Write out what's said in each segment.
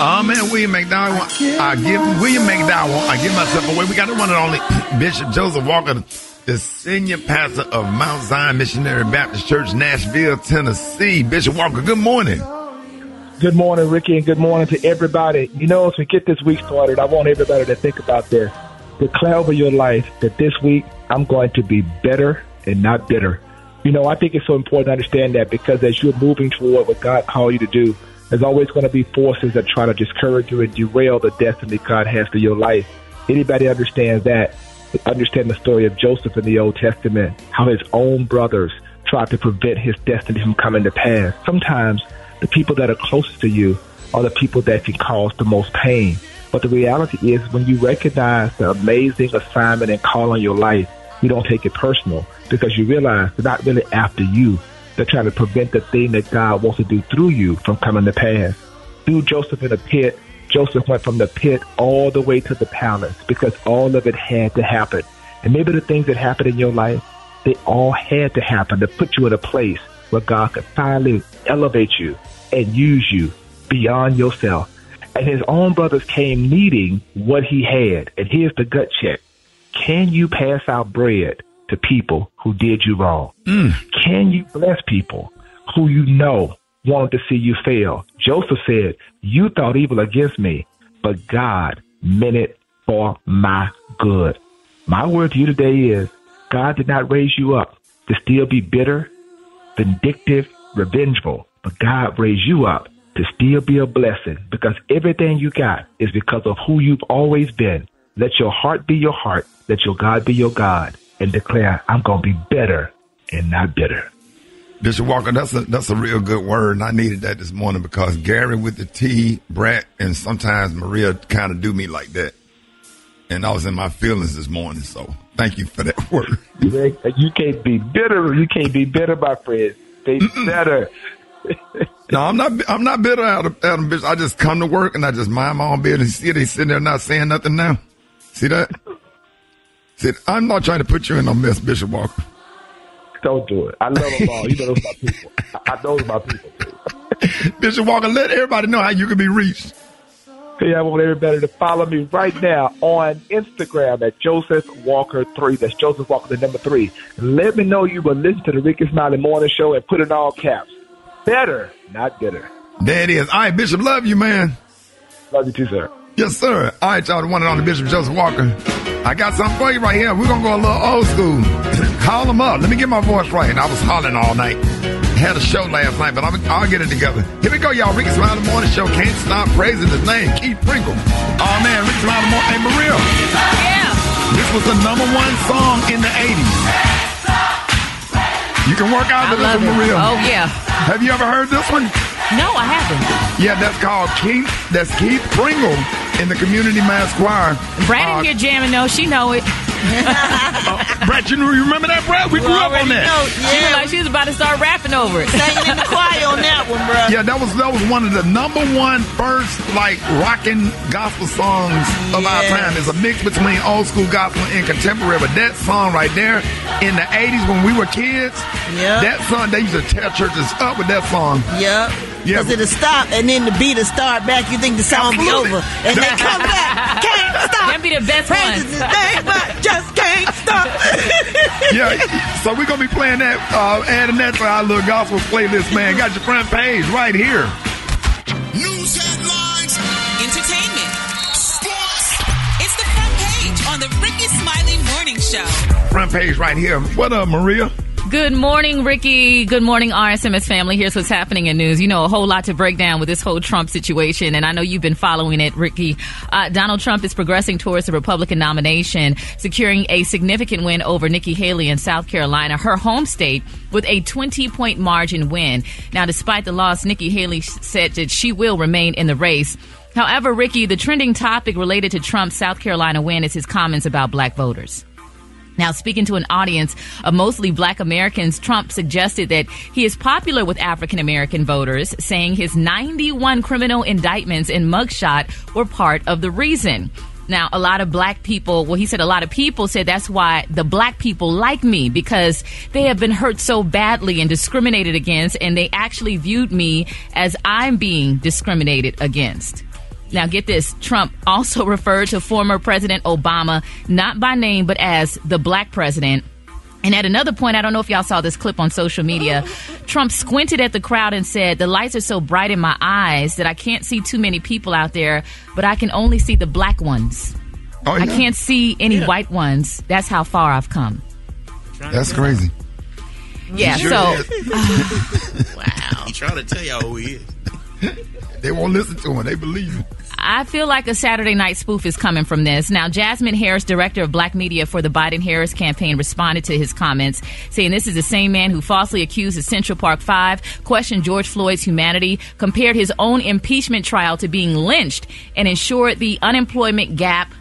Oh man, William McDowell. I give William McDowell. I give myself away. We got the one and only Bishop Joseph Walker, the senior pastor of Mount Zion Missionary Baptist Church, Nashville, Tennessee. Bishop Walker, good morning. Good morning, Rickey, and good morning to everybody. You know, as we get this week started, I want everybody to think about this. Declare over your life that this week I'm going to be better and not bitter. You know, I think it's so important to understand that because as you're moving toward what God called you to do, there's always going to be forces that try to discourage you and derail the destiny God has for your life. Anybody understands that? Understand the story of Joseph in the Old Testament, how his own brothers tried to prevent his destiny from coming to pass. Sometimes the people that are closest to you are the people that can cause the most pain. But the reality is when you recognize the amazing assignment and call on your life, you don't take it personal because you realize they're not really after you. They're trying to prevent the thing that God wants to do through you from coming to pass. Through Joseph in the pit, Joseph went from the pit all the way to the palace because all of it had to happen. And maybe the things that happened in your life, they all had to happen to put you in a place where God could finally elevate you and use you beyond yourself. And his own brothers came needing what he had. And here's the gut check. Can you pass out bread to people who did you wrong? Mm. Can you bless people who you know wanted to see you fail? Joseph said, You thought evil against me, but God meant it for my good. My word to you today is God did not raise you up to still be bitter, vindictive, revengeful, but God raised you up to still be a blessing because everything you got is because of who you've always been. Let your heart be your heart, let your God be your God, and declare, I'm going to be better and not bitter. Bishop Walker, that's a that's a real good word, and I needed that this morning because Gary with the T, Brett, and sometimes Maria kind of do me like that, and I was in my feelings this morning. So thank you for that word. You can't be bitter. You can't be bitter, my friend. Be better. no, I'm not. I'm not bitter out of, out of I just come to work and I just mind my own business. See, they sitting there not saying nothing now. See that? See, I'm not trying to put you in no mess, Bishop Walker. Don't do it. I love them all. You know those my people. I know those my people. Too. Bishop Walker, let everybody know how you can be reached. Hey, I want everybody to follow me right now on Instagram at Joseph Walker three. That's Joseph Walker, the number three. Let me know you will listen to the Rickey Smiley Morning Show and put it in all caps. Better, not bitter. There it is. All right, Bishop, love you, man. Love you too, sir. Yes, sir. All right, y'all. The one and only Bishop Joseph Walker. I got something for you right here. We're going to go a little old school. Call them up. Let me get my voice right. I was hollering all night. Had a show last night, but I'll, I'll get it together. Here we go, y'all. Rickey the Morning Show. Can't stop praising his name. Keith Pringle. Oh, man. Rickey Smiley Morning. Hey, Maria. Yeah. This was the number one song in the 80s. You can work out to this one, Maria. Oh, yeah. Have you ever heard this one? No, I haven't. Yeah, that's called Keith. That's Keith Pringle in the community mass choir. Brandon uh, here jamming though. She know it. Uh, Brett, you remember that, Brett? We, we grew up on that. Know, yeah. She was like she was about to start rapping over it. Singing in the choir on that one, bro. Yeah, that was that was one of the number one first like rocking gospel songs of yeah. our time. It's a mix between old school gospel and contemporary. But that song right there in the '80s when we were kids, yeah, that song they used to tear churches up with that song. Yep. Yeah, because it'll stop and then the beat will start back. You think the song be over, and they come back. Can't stop. That be the best Praise one. His name, but just can't stop. yeah, so we're gonna be playing that, uh, adding that to our little gospel playlist, man. Got your front page right here. News headlines, entertainment, sports. It's the front page on the Rickey Smiley Morning Show. Front page right here. What up, Maria? Good morning, Rickey. Good morning, RSMS family. Here's what's happening in news. You know, a whole lot to break down with this whole Trump situation, and I know you've been following it, Rickey. Uh, Donald Trump is progressing towards the Republican nomination, securing a significant win over Nikki Haley in South Carolina, her home state, with a 20 point margin win. Now, despite the loss, Nikki Haley said that she will remain in the race. However, Rickey, the trending topic related to Trump's South Carolina win is his comments about black voters. Now, speaking to an audience of mostly black Americans, Trump suggested that he is popular with African American voters, saying his 91 criminal indictments and mugshot were part of the reason. Now, a lot of black people, well, he said a lot of people said that's why the black people like me because they have been hurt so badly and discriminated against, and they actually viewed me as I'm being discriminated against. Now, get this Trump also referred to former President Obama, not by name, but as the black president. And at another point, I don't know if y'all saw this clip on social media, Trump squinted at the crowd and said, The lights are so bright in my eyes that I can't see too many people out there, but I can only see the black ones. Oh, yeah. I can't see any white ones. That's how far I've come. That's crazy. Yeah, Sure so is. Wow. I'm trying to tell y'all who he is. they won't listen to him. They believe him. I feel like a Saturday night spoof is coming from this. Now, Jasmine Harris, director of black media for the Biden Harris campaign, responded to his comments, saying this is the same man who falsely accused the Central Park Five, questioned George Floyd's humanity, compared his own impeachment trial to being lynched, and ensured the unemployment gap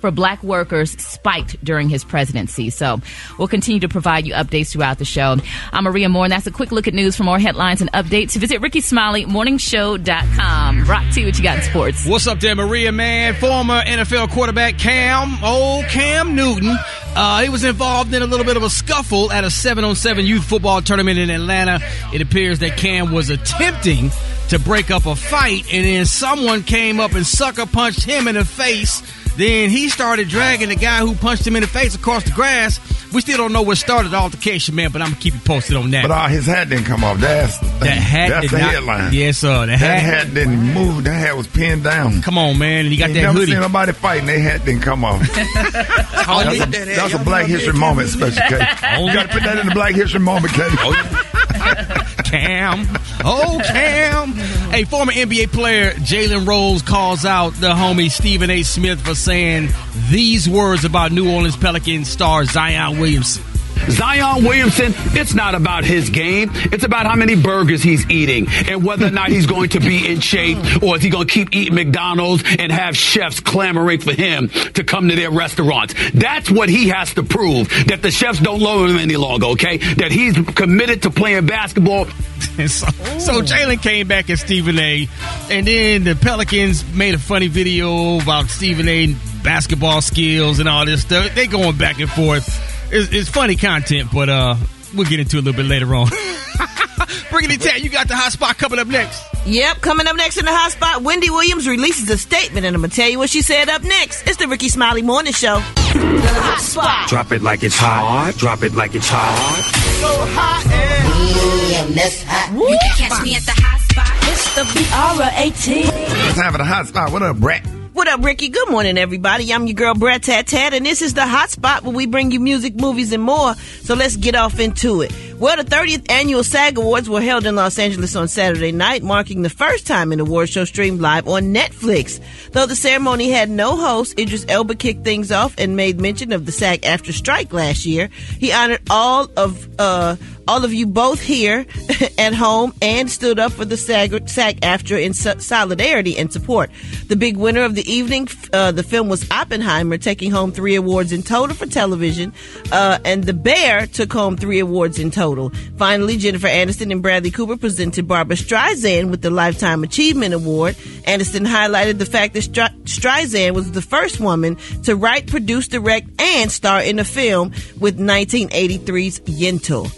for black workers spiked during his presidency. So we'll continue to provide you updates throughout the show. I'm Maria More, and that's a quick look at news. For more headlines and updates, visit Rickey Smiley, morningshow.com. Rock T, what you got in sports? What's up there, Maria, man? Former NFL quarterback Cam, old Cam Newton. Uh, he was involved in a little bit of a scuffle at a 7 on 7 youth football tournament in Atlanta. It appears that Cam was attempting to break up a fight, and then someone came up and sucker punched him in the face. Then he started dragging the guy who punched him in the face across the grass. We still don't know what started the altercation, man, but I'm gonna keep you posted on that. But uh, his hat didn't come off. That's the thing. that hat That's did the not, headline. Yes, sir. The That hat. hat didn't move. That hat was pinned down. Come on, man. And he got Ain't that never hoodie. seen nobody fighting. Their hat didn't come off. Oh, That's a, that's a Black History moment, special K. You got to put that in the Black History moment, K. Cam. Oh, Cam. A former NBA player, Jalen Rose, calls out the homie Stephen A. Smith for saying these words about New Orleans Pelicans star Zion Williamson. Zion Williamson, it's not about his game. It's about how many burgers he's eating and whether or not he's going to be in shape or is he going to keep eating McDonald's and have chefs clamoring for him to come to their restaurants. That's what he has to prove that the chefs don't love him any longer, okay? That he's committed to playing basketball. So, so Jalen came back at Stephen A. And then the Pelicans made a funny video about Stephen A. basketball skills and all this stuff. They going back and forth. It's, it's funny content, but uh, we'll get into it a little bit later on. Bring it in, you got the hot spot coming up next. Yep, coming up next in the hot spot, Wendy Williams releases a statement, and I'm gonna tell you what she said up next. It's the Rickey Smiley Morning Show. The hot spot. Drop it like it's hot. Drop it like it's hot. So hot and yeah, that's hot. You can catch me at the hot spot. It's the BR18. Let's have it a hot spot. What up, Brett? What up, Rickey? Good morning, everybody. I'm your girl, Brett Tat Tat, and this is the hot spot where we bring you music, movies, and more. So let's get off into it. Well, the 30th annual SAG Awards were held in Los Angeles on Saturday night, marking the first time an award show streamed live on Netflix. Though the ceremony had no host, Idris Elba kicked things off and made mention of the SAG-AFTRA strike last year. He honored all of uh, all of you both here at home and stood up for the SAG, SAG-AFTRA in so- solidarity and support. The big winner of the evening, uh, the film was Oppenheimer, taking home three awards in total for television, uh, and The Bear took home three awards in total. Finally, Jennifer Aniston and Bradley Cooper presented Barbra Streisand with the Lifetime Achievement Award. Aniston highlighted the fact that Streisand was the first woman to write, produce, direct, and star in a film with 1983's Yentl.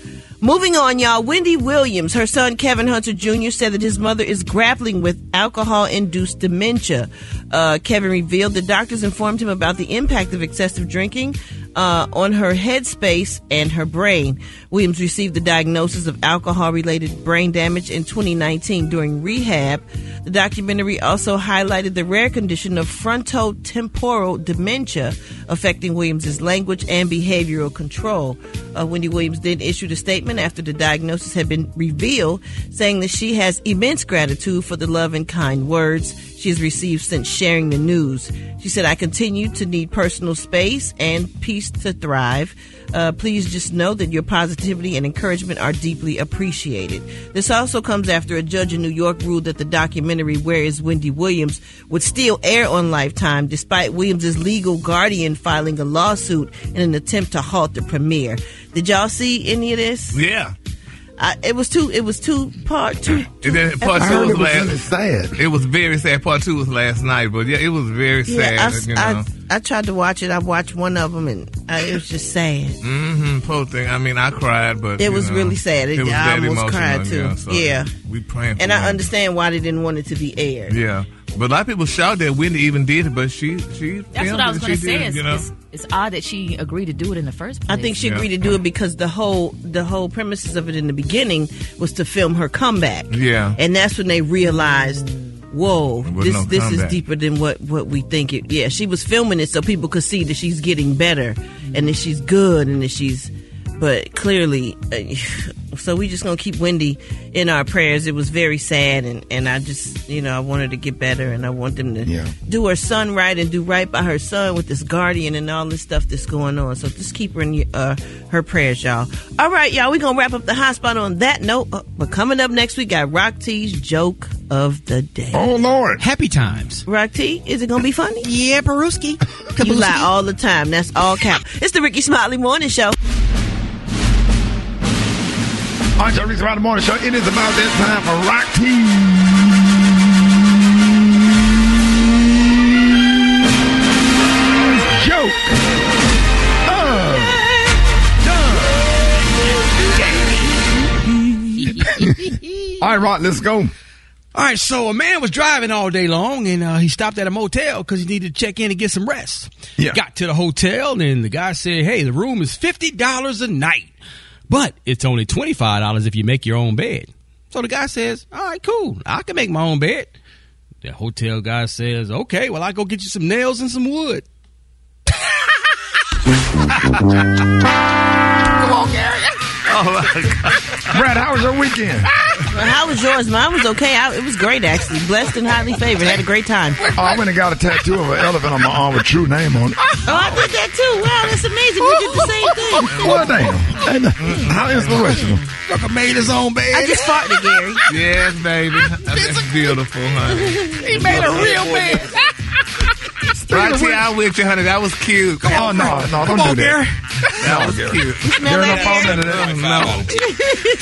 Moving on, y'all. Wendy Williams, her son Kevin Hunter Jr. said that his mother is grappling with alcohol induced dementia. Uh, Kevin revealed the doctors informed him about the impact of excessive drinking uh, on her headspace and her brain. Williams received the diagnosis of alcohol related brain damage in 2019 during rehab. The documentary also highlighted the rare condition of frontotemporal dementia affecting Williams' language and behavioral control. Uh, Wendy Williams then issued a statement after the diagnosis had been revealed, saying that she has immense gratitude for the love and kind words she has received since sharing the news. She said, I continue to need personal space and peace to thrive. Uh, please just know that your positivity and encouragement are deeply appreciated. This also comes after a judge in New York ruled that the documentary Where is Wendy Williams would still air on Lifetime despite Williams' legal guardian filing a lawsuit in an attempt to halt the premiere. Did y'all see any of this? Yeah. I, it was two. It was two part two. And then part two was it was last. really sad. It was very sad. Part two was last night, but yeah, it was very sad. Yeah, you I, know. I, I tried to watch it. I watched one of them, and I, it was just sad. Mm-hmm. Poor thing. I mean, I cried, but It was know, really sad. It- was I that almost emotional, cried, too. Yeah, so Yeah. we praying. For And I understand why they didn't want it to be aired. Yeah, but a lot of people shout that Wendy even did it, but she she. That's what I was going to say. did it, you know? it's, it's odd that she agreed to do it in the first place. I think she Yeah. agreed to do it because the whole the whole premises of it in the beginning was to film her comeback. Yeah. and that's when they realized, whoa, this no this is deeper than what what we think it. Yeah, she was filming it so people could see that she's getting better and that she's good and that she's. But clearly, uh, so we just gonna keep Wendy in our prayers. It was very sad, and and I just you know I wanted to get better, and I want them to Yeah. do her son right and do right by her son with this guardian and all this stuff that's going on. So just keep her in uh, her prayers, y'all. All right, y'all, we're going to wrap up the hot spot on that note. Uh, but coming up next, we got Rock T's joke of the day. Oh Lord. Happy times. Rock T, is it going to be funny? Yeah, Peruski. You lie all the time. That's all cap. It's the Rickey Smiley Morning Show. Y'all, Reese Around the Morning Show. It is about that time for Rock Team. The- All right, Rock, let's go. All right, so a man was driving all day long and uh, he stopped at a motel because he needed to check in and get some rest. Yeah. Got to the hotel and the guy said, hey, the room is $50 a night, but it's only $25 if you make your own bed. So the guy says, all right, cool. I can make my own bed. The hotel guy says, okay, well, I'll go get you some nails and some wood. Oh, Brad, how was your weekend? Well, how was yours? Mine was okay. I, it was great, actually. Blessed and highly favored. Had a great time. Oh, I went and got a tattoo of an elephant on my arm with true name on it. Oh, I did that too. Wow, that's amazing. We did the same thing. Well, damn. And, uh, How inspirational. Sucker made his own bed. I just farted, Gary. Yes, baby. That's beautiful, honey. he made a real bed. Right I'm with you, honey. That was cute. Come Oh, no, no, don't Come on, do Gary. That. That was cute. Smell Gary, no that, falling Gary? into that. No.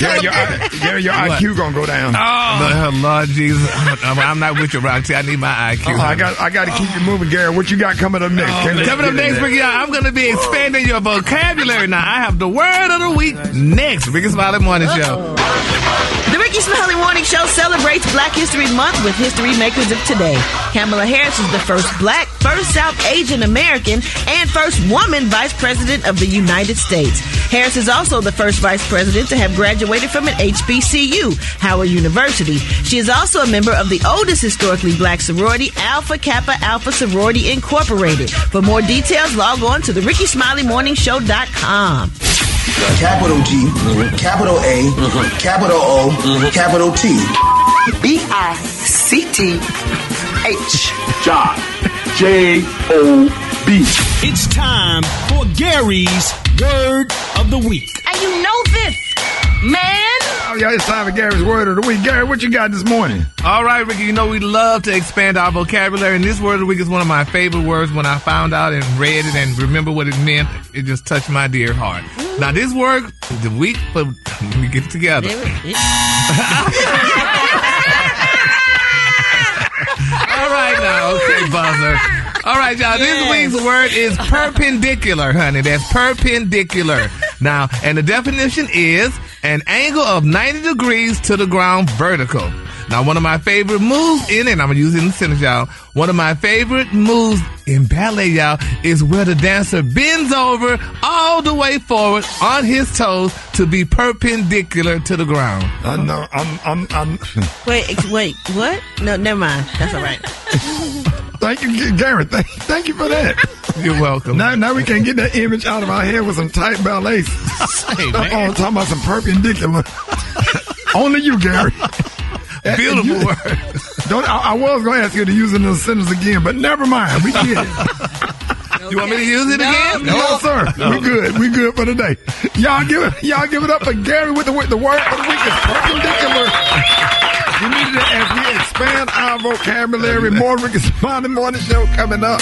Gary, your, Gary, your What? IQ gonna go down. Oh. oh, Lord Jesus. I'm I'm not with you, Roxy. I need my IQ. Oh, I got, I got to keep you moving, Gary. What you got coming up next? Oh, Can't Coming up next there. week, y'all, I'm going to be expanding your vocabulary now. I have the word of the week next. Rickey Smiley Morning Show. The Rickey Smiley Morning Show celebrates Black History Month with history makers of today. Kamala Harris is the first black, first South Asian American, and first woman vice president of the United States. Harris is also the first vice president to have graduated from an HBCU, Howard University. She is also a member of the oldest historically black sorority, Alpha Kappa Alpha Sorority Incorporated. For more details, log on to the RickeySmileyMorningShow.com. Capital G, capital A, capital O, capital T. B I C T H. John. J O B. It's time for Gary's Word of the Week. And you know this, man. Yeah, it's time for Gary's word of the week. Gary, what you got this morning? All right, Rickey, you know we love to expand our vocabulary, and this word of the week is one of my favorite words. When I found out and read it and remember what it meant, it just touched my dear heart. Now, this word, the week, for, let me get it together. All right now, okay, buzzer. All right, y'all. This week's word is perpendicular, honey. That's perpendicular. Now, and the definition is an angle of 90 degrees to the ground vertical. Now, one of my favorite moves in it, and I'm gonna use it in the sentence, y'all. One of my favorite moves in ballet, y'all, is where the dancer bends over all the way forward on his toes to be perpendicular to the ground. Uh, I know. I'm. I'm. I'm Wait, wait, what? No, never mind. That's all right. Thank you, Garrett. Thank, thank you for that. You're welcome. Now, now we can get that image out of our head with some tight ballets. Hey. Oh, uh-uh, I'm talking about some perpendicular. Only you, Garrett. Beautiful word. Don't, I, I was going to ask you to use it in the sentence again, but never mind. We did. You want me to use it no, again? No, no sir. No. We good. We're good for today. Y'all give it. Y'all give it up for Gary with the with the word for the week is perpendicular. We need to, as we expand our vocabulary, more Rick Monday Morning Show coming up.